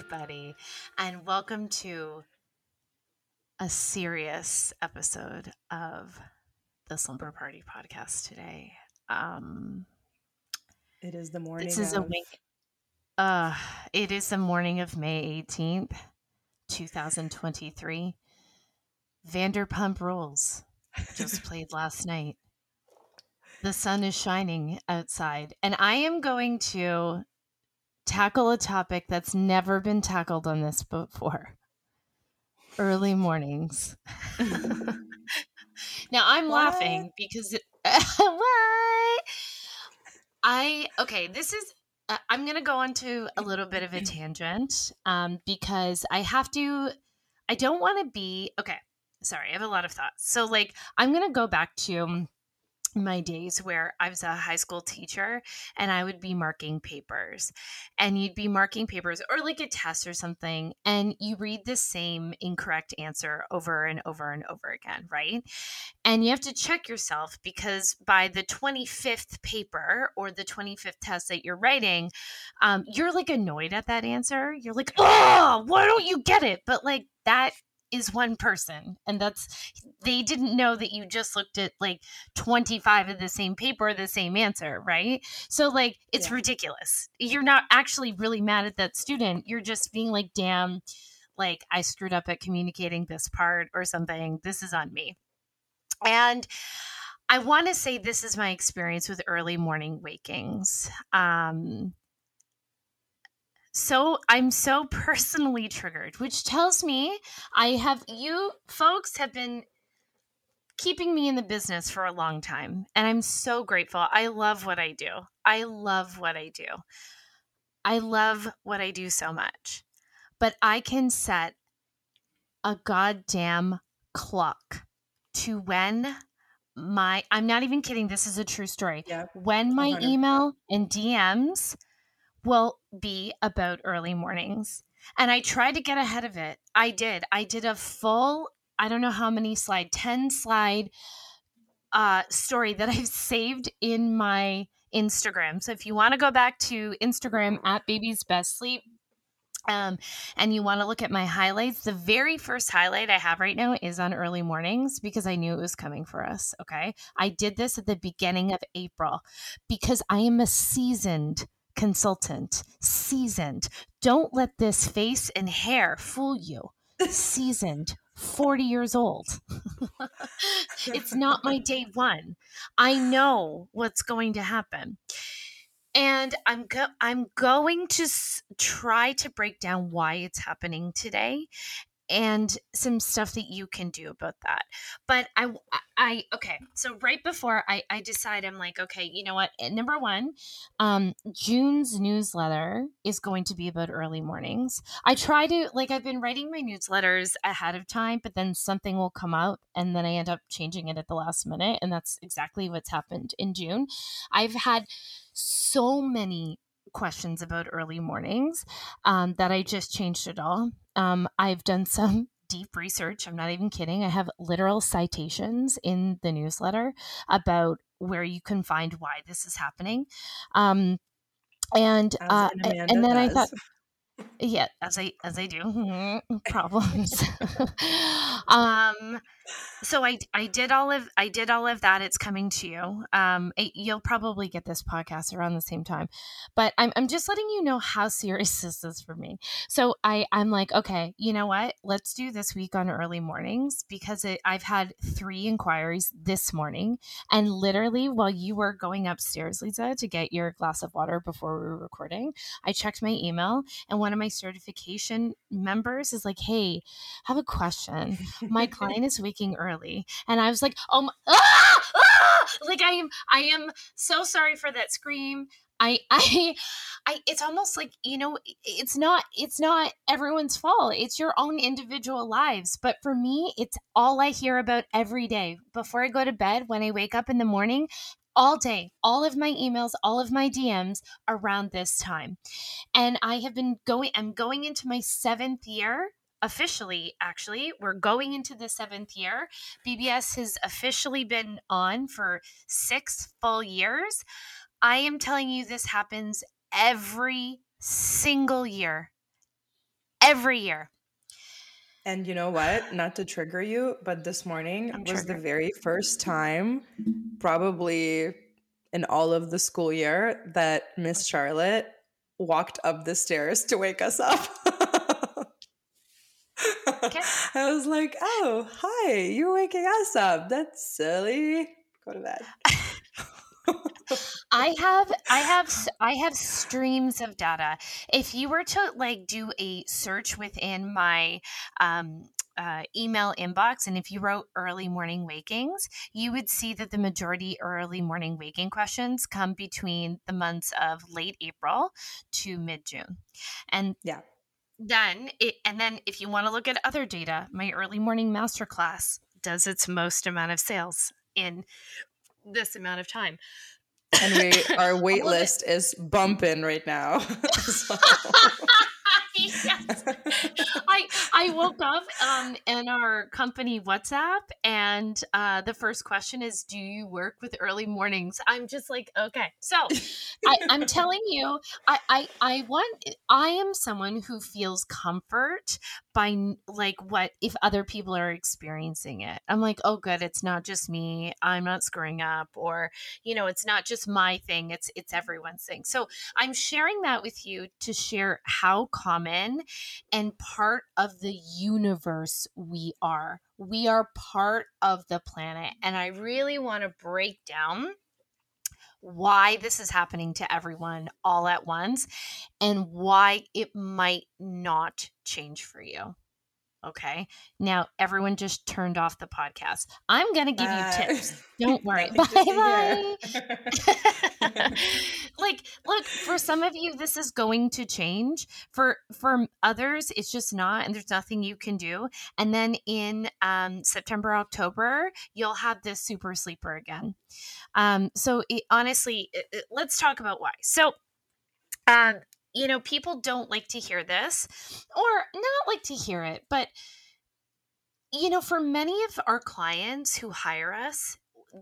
everybody, and welcome to a serious episode of the Slumber Party podcast today. Um, it is the morning. This is of... a week. Uh, it is the morning of May 18th, 2023. Vanderpump Rules just played last night. The sun is shining outside, and I am going to tackle a topic that's never been tackled on this before early mornings. now I'm what? laughing because what? I okay, this is uh, I'm going to go into a little bit of a tangent um, because I have to I don't want to be okay. Sorry, I have a lot of thoughts. So like I'm going to go back to my days where I was a high school teacher and I would be marking papers and you'd be marking papers or like a test or something and you read the same incorrect answer over and over and over again, right? And you have to check yourself because by the 25th paper or the 25th test that you're writing, um, you're like annoyed at that answer. You're like, oh, why don't you get it? But like that is one person and that's they didn't know that you just looked at like 25 of the same paper the same answer right? So like it's yeah. ridiculous. You're not actually really mad at that student. You're just being like damn like i screwed up at communicating this part or something. This is on me. And i want to say this is my experience with early morning wakings. Um so I'm so personally triggered, which tells me I have you folks have been keeping me in the business for a long time and I'm so grateful. I love what I do. I love what I do. I love what I do so much. But I can set a goddamn clock to when my I'm not even kidding, this is a true story. Yeah, when my 100. email and DMs will be about early mornings. And I tried to get ahead of it. I did. I did a full, I don't know how many slide, 10 slide uh, story that I've saved in my Instagram. So if you want to go back to Instagram at baby's best sleep, um, and you want to look at my highlights, the very first highlight I have right now is on early mornings because I knew it was coming for us. Okay. I did this at the beginning of April because I am a seasoned consultant, seasoned. Don't let this face and hair fool you. Seasoned, 40 years old. it's not my day one. I know what's going to happen. And I'm go- I'm going to s- try to break down why it's happening today and some stuff that you can do about that. But I, I, okay. So right before I, I decide, I'm like, okay, you know what? Number one, um, June's newsletter is going to be about early mornings. I try to, like, I've been writing my newsletters ahead of time, but then something will come out and then I end up changing it at the last minute. And that's exactly what's happened in June. I've had so many questions about early mornings um, that I just changed it all. Um, I've done some deep research. I'm not even kidding. I have literal citations in the newsletter about where you can find why this is happening. Um, and uh, and then does. I thought, yeah, as I as I do, problems. um, so I I did all of I did all of that. It's coming to you. Um, it, you'll probably get this podcast around the same time, but I'm I'm just letting you know how serious this is for me. So I I'm like, okay, you know what? Let's do this week on early mornings because it, I've had three inquiries this morning, and literally while you were going upstairs, Lisa, to get your glass of water before we were recording, I checked my email, and one of my certification members is like, hey, I have a question. My client is waking early early and i was like oh my, ah, ah! like i am i am so sorry for that scream I, I, I, it's almost like, you know, it's not, it's not everyone's fault. It's your own individual lives. But for me, it's all I hear about every day before I go to bed, when I wake up in the morning, all day, all of my emails, all of my DMs around this time. And I have been going, I'm going into my seventh year officially actually we're going into the seventh year bbs has officially been on for six full years i am telling you this happens every single year every year. And you know what? Not to trigger you, but this morning I'm was the very first time, probably in all of the school year, that Miss Charlotte walked up the stairs to wake us up. Okay. I was like, oh, hi, you're waking us up. That's silly. Go to bed. I have I have I have streams of data. If you were to like do a search within my um, uh, email inbox, and if you wrote early morning wakings, you would see that the majority early morning waking questions come between the months of late April to mid June, and Yeah. Then it and then if you want to look at other data, my early morning masterclass does its most amount of sales in this amount of time. And we our wait All of it. list is bumping right now. So- yes. I I woke up um in our company WhatsApp and uh the first question is do you work with early mornings? I'm just like, okay. So I, I'm telling you, I, I I want I am someone who feels comfort by like what if other people are experiencing it. I'm like, oh good, it's not just me. I'm not screwing up or you know, it's not just my thing. It's it's everyone's thing. So I'm sharing that with you to share how common and part of the universe we are. We are part of the planet. And I really want to break down why this is happening to everyone all at once and why it might not change for you. Okay. Now, everyone just turned off the podcast. I'm going to give Uh, you tips. Don't worry. Bye bye. like look for some of you this is going to change for for others it's just not and there's nothing you can do and then in um, september october you'll have this super sleeper again um, so it, honestly it, it- let's talk about why so um, you know people don't like to hear this or not like to hear it but you know for many of our clients who hire us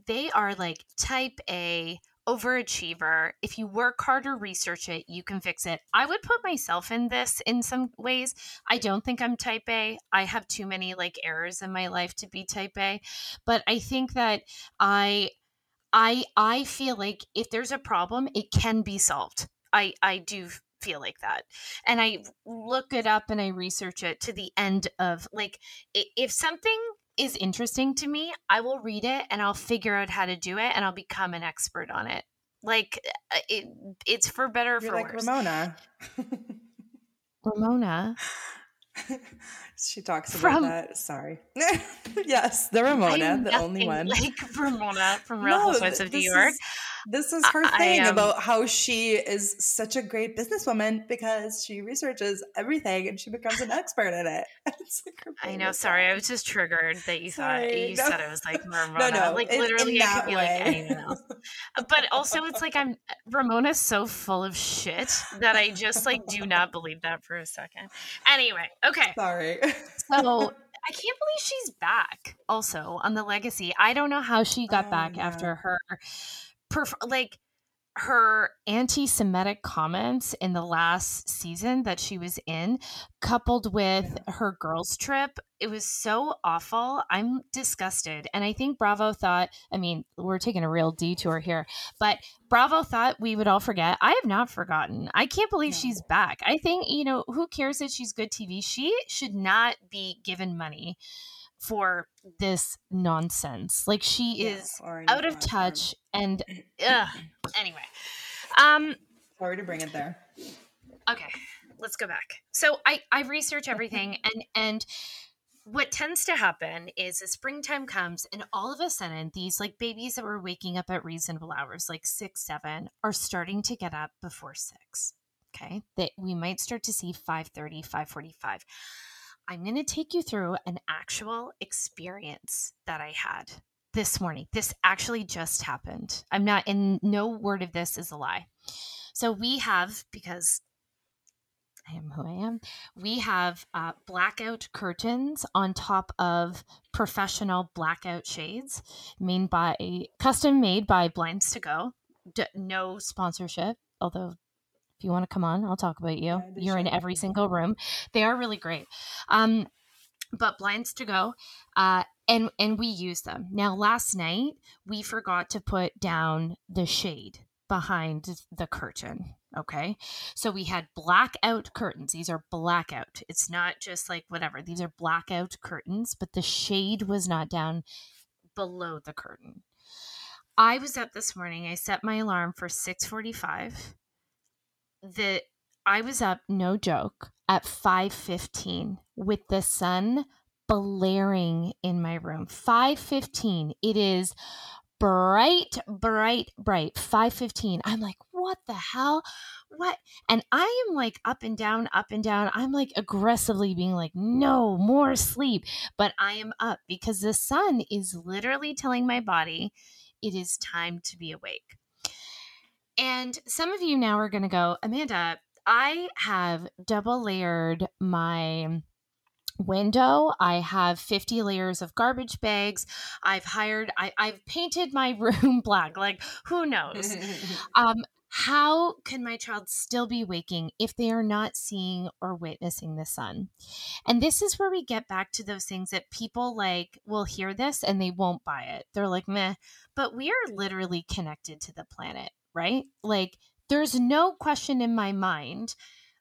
they are like type A overachiever. If you work hard or research it, you can fix it. I would put myself in this in some ways. I don't think I'm type A. I have too many like errors in my life to be type A, but I think that I I I feel like if there's a problem, it can be solved. I I do feel like that. And I look it up and I research it to the end of like if something is interesting to me, I will read it and I'll figure out how to do it and I'll become an expert on it. Like uh, it, it's for better or You're for like worse. Ramona. Ramona. she talks about From- that. Sorry. yes, the I Ramona, am the only one. Like Ramona from Real No, Housewives of New this York. is- this is her I thing am- about how she is such a great businesswoman because she researches everything and she becomes an expert in it. It's like I know. is Sorry, I was just triggered that you thought you no. said it was like Ramona. No, no, like in- in literally, it that could be like anyone else. Uh, but also, it's like I'm Ramona's so full of shit that I just like do not believe that for a second. Anyway, okay. Sorry. So I can't believe she's back. Also on the legacy, I don't know how she got back after her, perf- like her anti-Semitic comments in the last season that she was in, coupled with her girls' trip. It was so awful. I'm disgusted, and I think Bravo thought. I mean, we're taking a real detour here, but Bravo thought we would all forget. I have not forgotten. I can't believe No. she's back. I think, you know, who cares that she's good TV? She should not be given money for this nonsense. Like she Yeah, is out of touch and ugh. anyway. Um Sorry to bring it there. okay, let's go back. So I I research everything and and what tends to happen is as springtime comes and all of a sudden these like babies that were waking up at reasonable hours like 6 7 are starting to get up before 6 okay that we might start to see 5:30 5:45 I'm going to take you through an actual experience that I had this morning this actually just happened I'm not in no word of this is a lie so we have because I am who I am. We have uh, blackout curtains on top of professional blackout shades, made by custom made by Blinds to Go. D- no sponsorship, although If you want to come on, I'll talk about you. Yeah, You're in every single room. They are really great. Um, but blinds to go, uh, and and we use them. Now, last night we forgot to put down the shade behind the curtain. Okay, so we had blackout curtains. These are blackout. It's not just like whatever. These are blackout curtains, but the shade was not down below the curtain. I was up this morning. I set my alarm for 6:45. The I was up, no joke, at 5:15 with the sun blaring in my room. 5:15. It is bright, bright, bright. 5:15. I'm like, "What the hell? What?" And I am like up and down, up and down. I'm like aggressively being like, "No, more sleep." But I am up because the sun is literally telling my body it is time to be awake. And some of you now are going to go, Amanda, I have double layered my window. I have 50 layers of garbage bags. I've hired, I, I've painted my room black. Like, who knows? um, how can my child still be waking if they are not seeing or witnessing the sun? And this is where we get back to those things that people like will hear this and they won't buy it. They're like, meh, but we are literally connected to the planet, right? Like, there's no question in my mind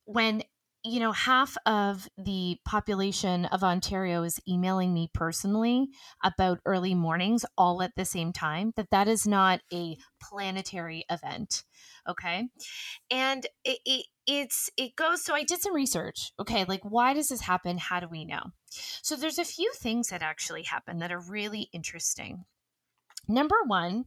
when you know, half of the population of Ontario is emailing me personally about early mornings all at the same time, that that is not a planetary event. Okay. And it, it, it's, it goes, so I did some research. Okay. Like, why does this happen? How do we know? So there's a few things that actually happen that are really interesting. Number one,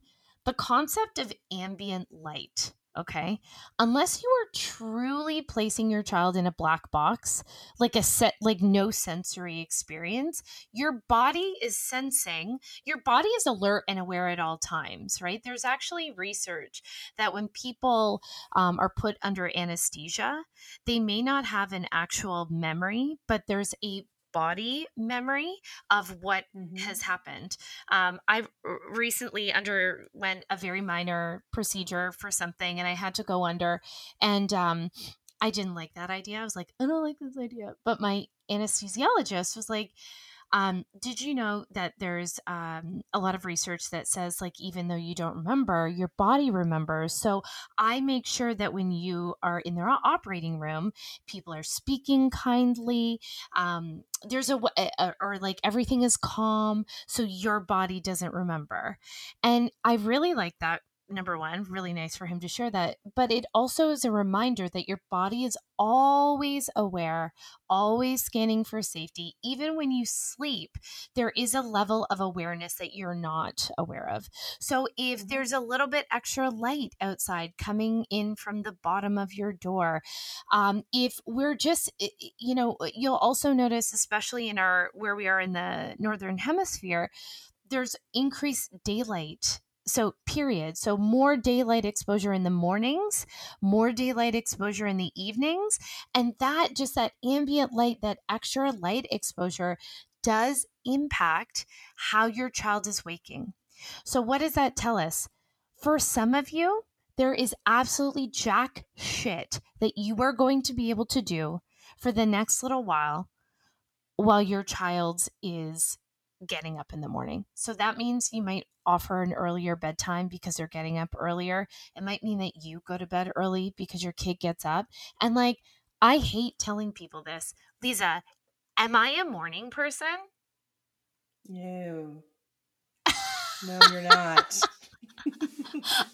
the concept of ambient light okay? Unless you are truly placing your child in a black box like a set like no sensory experience your body is sensing your body is alert and aware at all times right? There's actually research that when people um, are put under anesthesia they may not have an actual memory but there's a body memory of what mm-hmm. has happened. Um, I recently underwent a very minor procedure for something and I had to go under and um, I didn't like that idea. I was like, I don't like this idea. But my anesthesiologist was like, um, did you know that there's um, a lot of research that says, like, even though you don't remember, your body remembers? So I make sure that when you are in their operating room, people are speaking kindly. Um, there's a, a, or like everything is calm, so your body doesn't remember. And I really like that number one, really nice for him to share that. But it also is a reminder that your body is always aware, always scanning for safety. Even when you sleep, there is a level of awareness that you're not aware of. So if mm-hmm. there's a little bit extra light outside coming in from the bottom of your door, um, if we're just, you know, you'll also notice, especially in our where we are in the northern hemisphere, there's increased daylight so period. So more daylight exposure in the mornings more daylight exposure in the evenings and that just that ambient light that extra light exposure does impact how your child is waking. So what does that tell us? For some of you there is absolutely jack shit that you are going to be able to do for the next little while while your child is getting up in the morning. So that means you might offer an earlier bedtime because they're getting up earlier. It might mean that you go to bed early because your kid gets up. And like, I hate telling people this. Lisa, am I a morning person? No. No, you're not.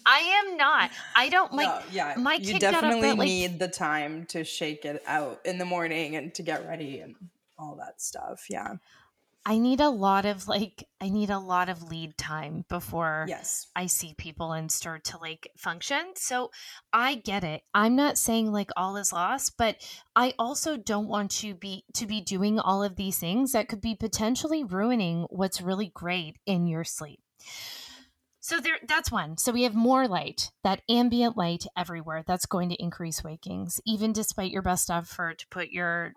I am not. I don't like. No, yeah, my you definitely at, like, need the time to shake it out in the morning and to get ready and all that stuff. Yeah. I need a lot of like I need a lot of lead time before yes. I see people and start to like function. So I get it. I'm not saying like all is lost, but I also don't want to be to be doing all of these things that could be potentially ruining what's really great in your sleep. So there that's one. So we have more light, that ambient light everywhere. That's going to increase wakings even despite your best effort to put your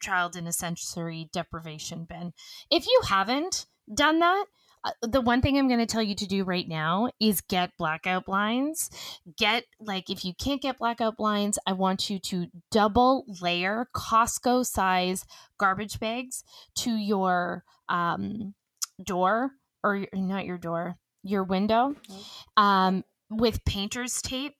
child in a sensory deprivation bin. If you haven't done that, uh, the one thing I'm going to tell you to do right now is get blackout blinds. Get, like, if you can't get blackout blinds, I want you to double layer Costco size garbage bags to your um, door or not your door, your window um, with painter's tape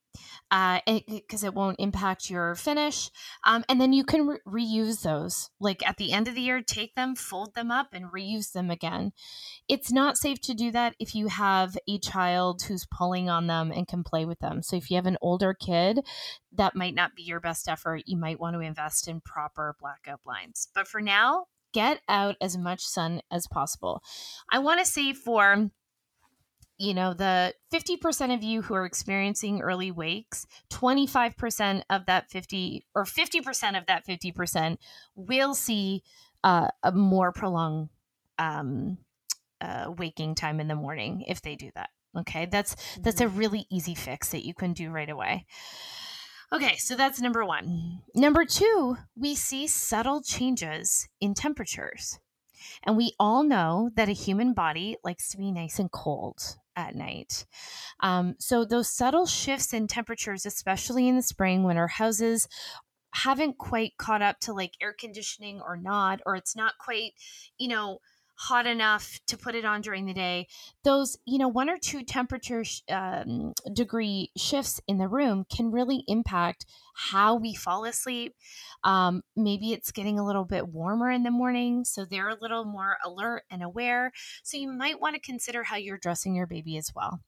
because uh, it, it, won't impact your finish. Um, and then you can re- reuse those. Like at the end of the year, take them, fold them up, and reuse them again. It's not safe to do that if you have a child who's pulling on them and can play with them. So if you have an older kid, that might not be your best effort. You might want to invest in proper blackout blinds. But for now, get out as much sun as possible. I want to say for you know, the 50% of you who are experiencing early wakes, 25% of that 50 or 50% of that 50% will see uh, a more prolonged um, uh, waking time in the morning if they do that. Okay, that's mm-hmm. that's a mm-hmm. really easy fix that you can do right away. Okay, so that's number one. Number two, we see subtle changes in temperatures. And we all know that a human body likes to be nice and cold at night. Um, so, those subtle shifts in temperatures, especially in the spring when our houses haven't quite caught up to like air conditioning or not, or it's not quite, you know, hot enough to put it on during the day those you know one or two temperature sh- um, degree shifts in the room can really impact how we fall asleep um, maybe it's getting a little bit warmer in the morning so they're a little more alert and aware so you might want to consider how you're dressing your baby as well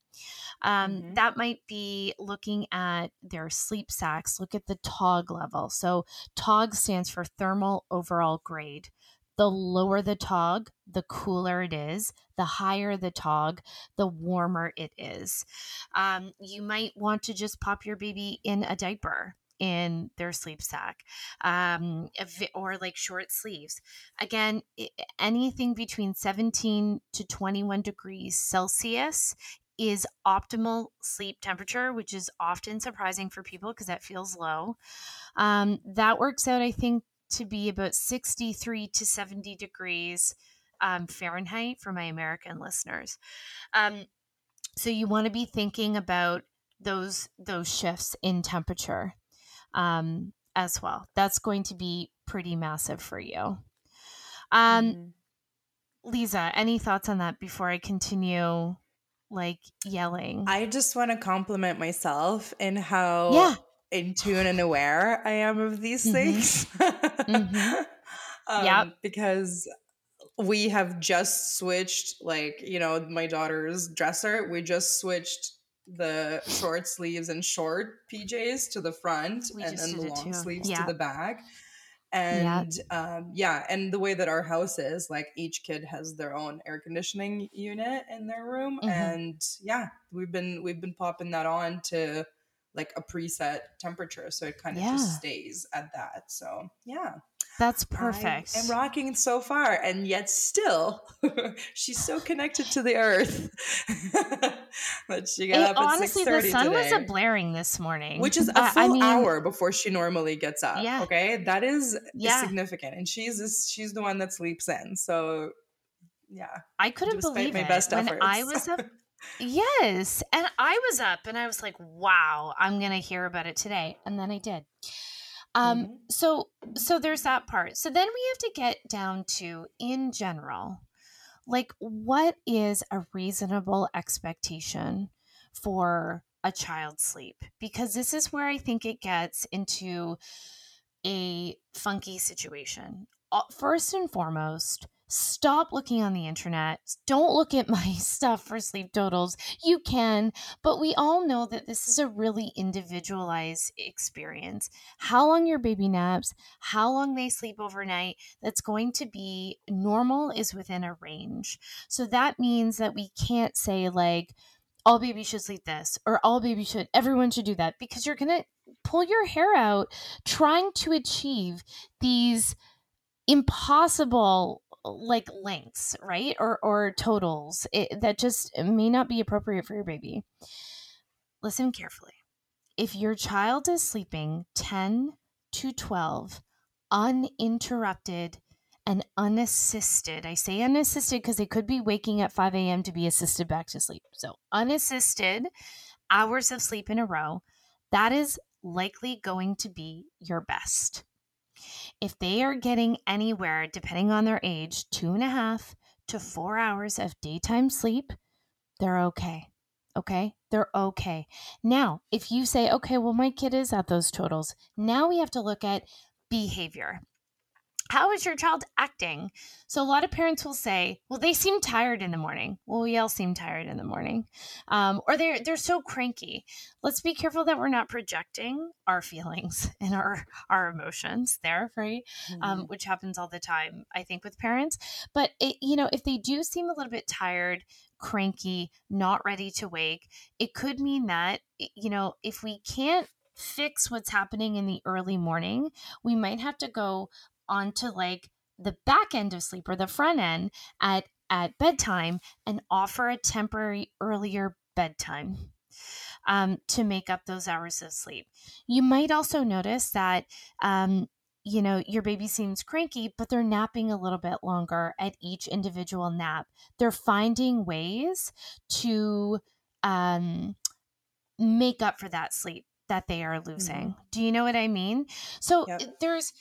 um, mm-hmm. That might be looking at their sleep sacks. Look at the TOG level. So, TOG stands for thermal overall grade. The lower the TOG, the cooler it is. The higher the TOG, the warmer it is. Um, you might want to just pop your baby in a diaper in their sleep sack um, or like short sleeves. Again, anything between 17 to 21 degrees Celsius is optimal sleep temperature, which is often surprising for people because that feels low. Um, that works out, I think, to be about 63 to 70 degrees um, Fahrenheit for my American listeners. Um, so you want to be thinking about those those shifts in temperature um, as well. That's going to be pretty massive for you. Um, mm-hmm. Lisa, any thoughts on that before I continue? Like yelling. I just want to compliment myself in how yeah in tune and aware I am of these mm-hmm. things. mm-hmm. um, yeah. Because we have just switched, like, you know, my daughter's dresser, we just switched the short sleeves and short PJs to the front we and then the long sleeves yeah. to the back. And yeah. Um, yeah, and the way that our house is, like each kid has their own air conditioning unit in their room. Mm-hmm. And yeah, we've been we've been popping that on to like a preset temperature so it kind of yeah. just stays at that so yeah. That's perfect. i'm rocking so far and yet still she's so connected to the earth. But she got up honestly the sun today, was a blaring this morning. Which is a full I mean, hour before she normally gets up yeah. okay? That is yeah. significant and she's she's the one that sleeps in so yeah i couldn't believe my it best when efforts. i was up Yes. And I was up and I was like, wow, I'm going to hear about it today. And then I did. Um mm-hmm. so so there's that part. So then we have to get down to in general like what is a reasonable expectation for a child's sleep? Because this is where I think it gets into a funky situation. First and foremost, Stop looking on the internet. Don't look at my stuff for sleep totals. You can, but we all know that this is a really individualized experience. How long your baby naps, how long they sleep overnight, that's going to be normal is within a range. So that means that we can't say, like, all babies should sleep this or all babies should, everyone should do that because you're going to pull your hair out trying to achieve these impossible like lengths, right? Or or totals it, that just may not be appropriate for your baby. Listen carefully. If your child is sleeping 10 to 12 uninterrupted and unassisted, I say unassisted because they could be waking at 5 a.m. to be assisted back to sleep. So, unassisted hours of sleep in a row, that is likely going to be your best. If they are getting anywhere, depending on their age, two and a half to four hours of daytime sleep, they're okay. Okay, they're okay. Now, if you say, okay, well, my kid is at those totals, now we have to look at behavior how is your child acting? So, a lot of parents will say, well, they seem tired in the morning. Well, we all seem tired in the morning. Um, or they're, they're so cranky. Let's be careful that we're not projecting our feelings and our, our emotions there, right? Um, mm-hmm. Um, which happens all the time, I think, with parents. But, it, you know, if they do seem a little bit tired, cranky, not ready to wake, it could mean that, you know, if we can't fix what's happening in the early morning, we might have to go onto like the back end of sleep or the front end at at bedtime and offer a temporary earlier bedtime um, to make up those hours of sleep. You might also notice that um, you know your baby seems cranky, but they're napping a little bit longer at each individual nap. They're finding ways to um, make up for that sleep that they are losing. Mm-hmm. Do you know what I mean? So yep. there's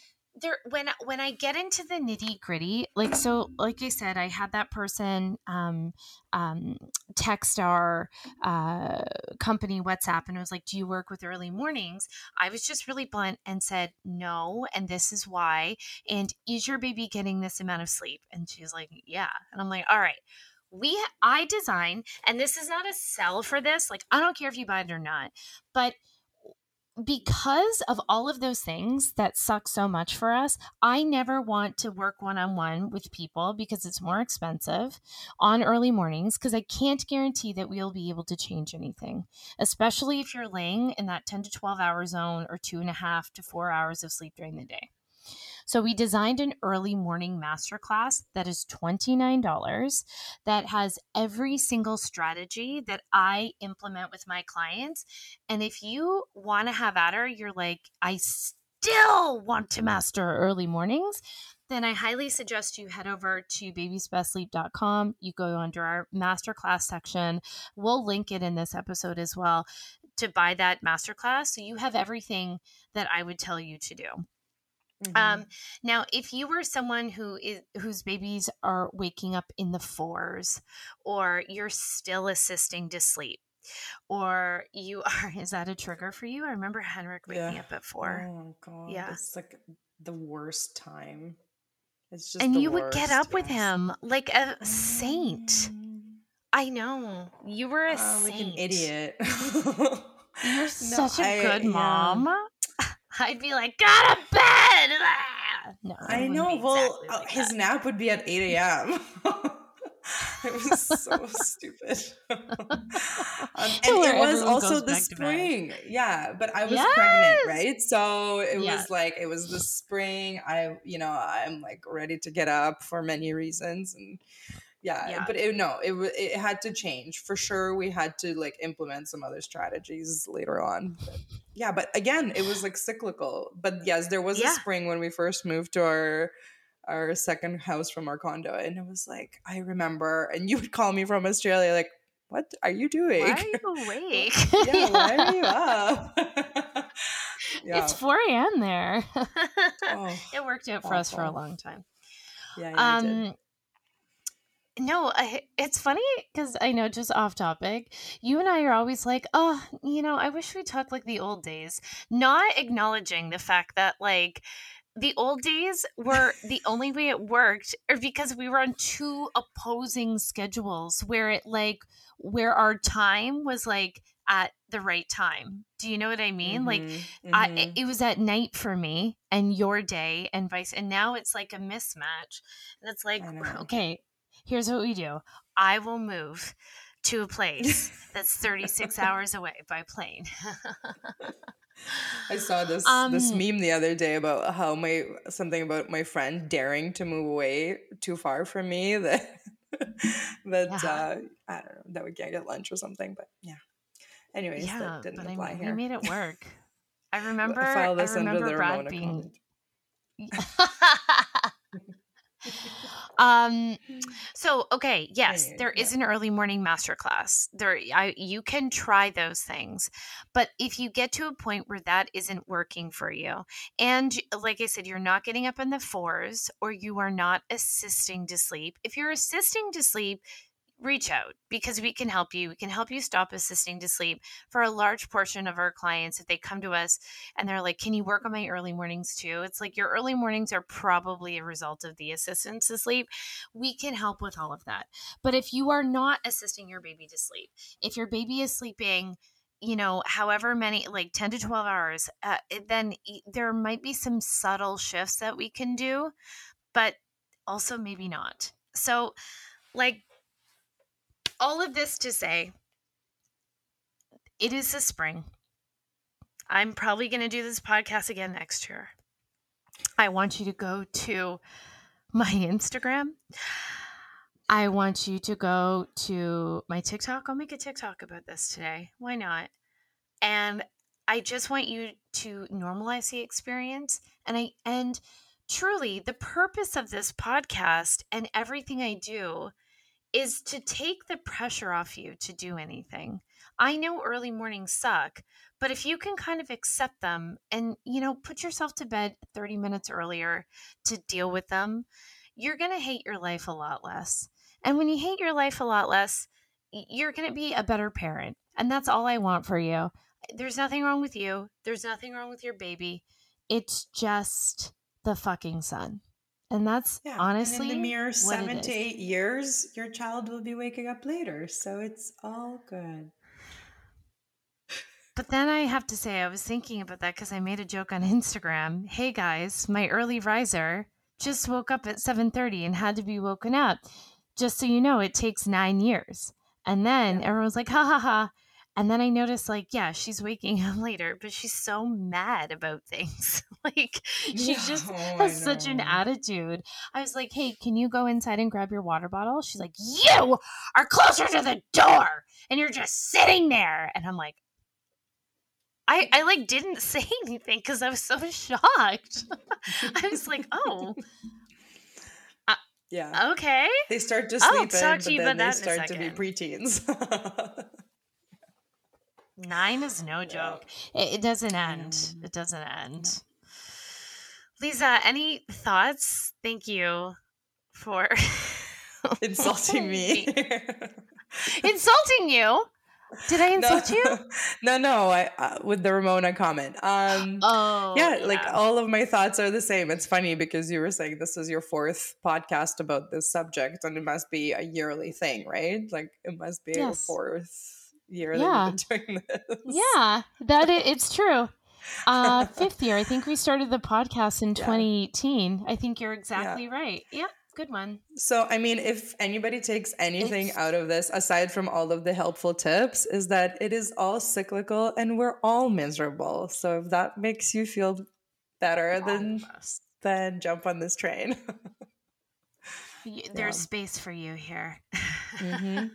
there when when I get into the nitty gritty, like so, like I said, I had that person um, um, text our uh, company WhatsApp and I was like, "Do you work with early mornings?" I was just really blunt and said no, and this is why. And is your baby getting this amount of sleep? And she's like, "Yeah," and I'm like, "All right." We I design, and this is not a sell for this. Like I don't care if you buy it or not, but because of all of those things that suck so much for us, I never want to work one on one with people because it's more expensive on early mornings because I can't guarantee that we'll be able to change anything, especially if you're laying in that 10 to 12 hour zone or two and a half to four hours of sleep during the day. So we designed an early morning masterclass that is $29 that has every single strategy that I implement with my clients. And if you want to have at her, you're like, I still want to master early mornings, then I highly suggest you head over to babiesbestsleep.com. You go under our masterclass section. We'll link it in this episode as well to buy that masterclass. So you have everything that I would tell you to do. Mm-hmm. Um, now, if you were someone who is whose babies are waking up in the fours, or you're still assisting to sleep, or you are is that a trigger for you? I remember Henrik waking yeah. up at four. Oh god, yeah, it's like the worst time. It's just and you worst, would get up yes. with him like a saint. I know you were a uh, saint. like an idiot. You're no, such a I, good mom. Yeah. I'd be like, got a bed. No, I know. Well, exactly uh, like his that. nap would be at 8 a.m. it was so stupid. um, and it was also the spring. Yeah, but I was yes! pregnant, right? So it yes. was like it was the spring. I, you know, I'm like ready to get up for many reasons and yeah, yeah. but it, no it it had to change. For sure we had to like implement some other strategies later on but, yeah but again it was like cyclical. But yes there was yeah. a spring when we first moved to our our second house from our condo and it was like i remember and you would call me from australia like what are you doing? Why are you awake? Yeah, yeah, why are you up? Yeah. it's 4 a.m there. Oh, it worked out for us for a long time. Yeah, yeah um no, I, it's funny because I know just off topic, you and I are always like, oh, you know, I wish we talked like the old days, not acknowledging the fact that like the old days were the only way it worked or because we were on two opposing schedules where it like where our time was like at the right time. Do you know what I mean? Mm-hmm, like mm-hmm. I it was at night for me and your day and vice and now it's like a mismatch. And it's like okay, here's what we do I will move to a place that's 36 hours away by plane. I saw this um, this meme the other day about how my something about my friend daring to move away too far from me that that yeah. uh, I don't know that we can't get lunch or something. But yeah. Anyways, yeah, that didn't but apply I, here. We made it work. I remember. File this I remember under the Brad being. Um so okay yes there is an early morning masterclass. There I, you can try those things but if you get to a point where that isn't working for you and like i said you're not getting up in the fours or you are not assisting to sleep if you're assisting to sleep reach out because we can help you. We can help you stop assisting to sleep. For a large portion of our clients, if they come to us and they're like, Can you work on my early mornings too? It's like your early mornings are probably a result of the assistance to sleep. We can help with all of that. But if you are not assisting your baby to sleep, if your baby is sleeping, you know, however many, like 10 to 12 hours, uh, then there might be some subtle shifts that we can do, but also maybe not. So, like, all of this to say, it is the spring. I'm probably going to do this podcast again next year. I want you to go to my Instagram. I want you to go to my TikTok. I'll make a TikTok about this today. Why not? And I just want you to normalize the experience and I and truly the purpose of this podcast and everything I do is to take the pressure off you to do anything. I know early mornings suck, but if you can kind of accept them and, you know, put yourself to bed 30 minutes earlier to deal with them, you're going to hate your life a lot less. And when you hate your life a lot less, you're going to be a better parent. And that's all I want for you. There's nothing wrong with you. There's nothing wrong with your baby. It's just the fucking sun. And that's yeah. honestly and in the mere seven to eight years, your child will be waking up later. So it's all good. But then I have to say, I was thinking about that because I made a joke on Instagram. Hey guys, my early riser just woke up at 7:30 and had to be woken up. Just so you know, it takes nine years. And then yeah. everyone's like, ha ha ha. And then I noticed, like, yeah, she's waking up later, but she's so mad about things. like, she just has such an attitude. I was like, hey, can you go inside and grab your water bottle? She's like, you are closer to the door and you're just sitting there. And I'm like, I, I like didn't say anything because I was so shocked. I was like, oh, uh, yeah, okay. They start to sleep I'll in, talk to you about that they start to be preteens. Nine is no joke. It, it doesn't end. It doesn't end. Lisa, any thoughts? Thank you for insulting me. insulting you? Did I insult no, you? No, no. I uh, with the Ramona comment. Um, oh, yeah, yeah, like all of my thoughts are the same. It's funny because you were saying this is your fourth podcast about this subject, and it must be a yearly thing, right? Like it must be yes. a fourth year yeah. that you've been doing this. Yeah, that it's true. Uh, fifth year. I think we started the podcast in yeah. 2018. I think you're exactly yeah. right. Yep. Good one. So, I mean, if anybody takes anything it's... out of this, aside from all of the helpful tips, is that it is all cyclical and we're all miserable. So, if that makes you feel better, then then jump on this train. There's yeah. space for you here. Mm-hmm.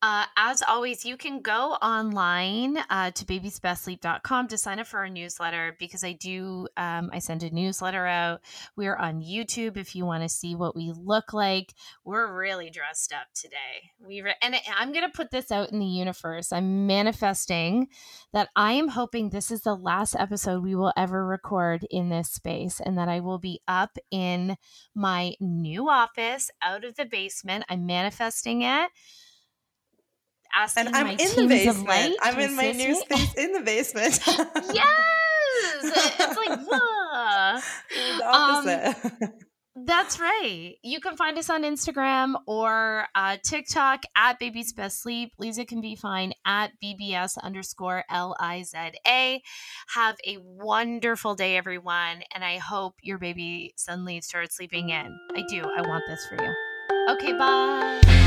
Uh, as always, you can go online uh, to babiesbestsleep.com to sign up for our newsletter because I do, um, I send a newsletter out. We're on YouTube if you want to see what we look like. We're really dressed up today. We re- and I'm going to put this out in the universe. I'm manifesting that I am hoping this is the last episode we will ever record in this space and that I will be up in my new office out of the basement. I'm manifesting it asking and I'm my in the basement. I'm in my new space in the basement. yes, it's like. The opposite. Um, that's right. You can find us on Instagram or uh, TikTok at Baby's Best Sleep. Lisa can be found at BBS underscore L I Z A. Have a wonderful day, everyone. And I hope your baby suddenly starts sleeping in. I do. I want this for you. Okay, bye.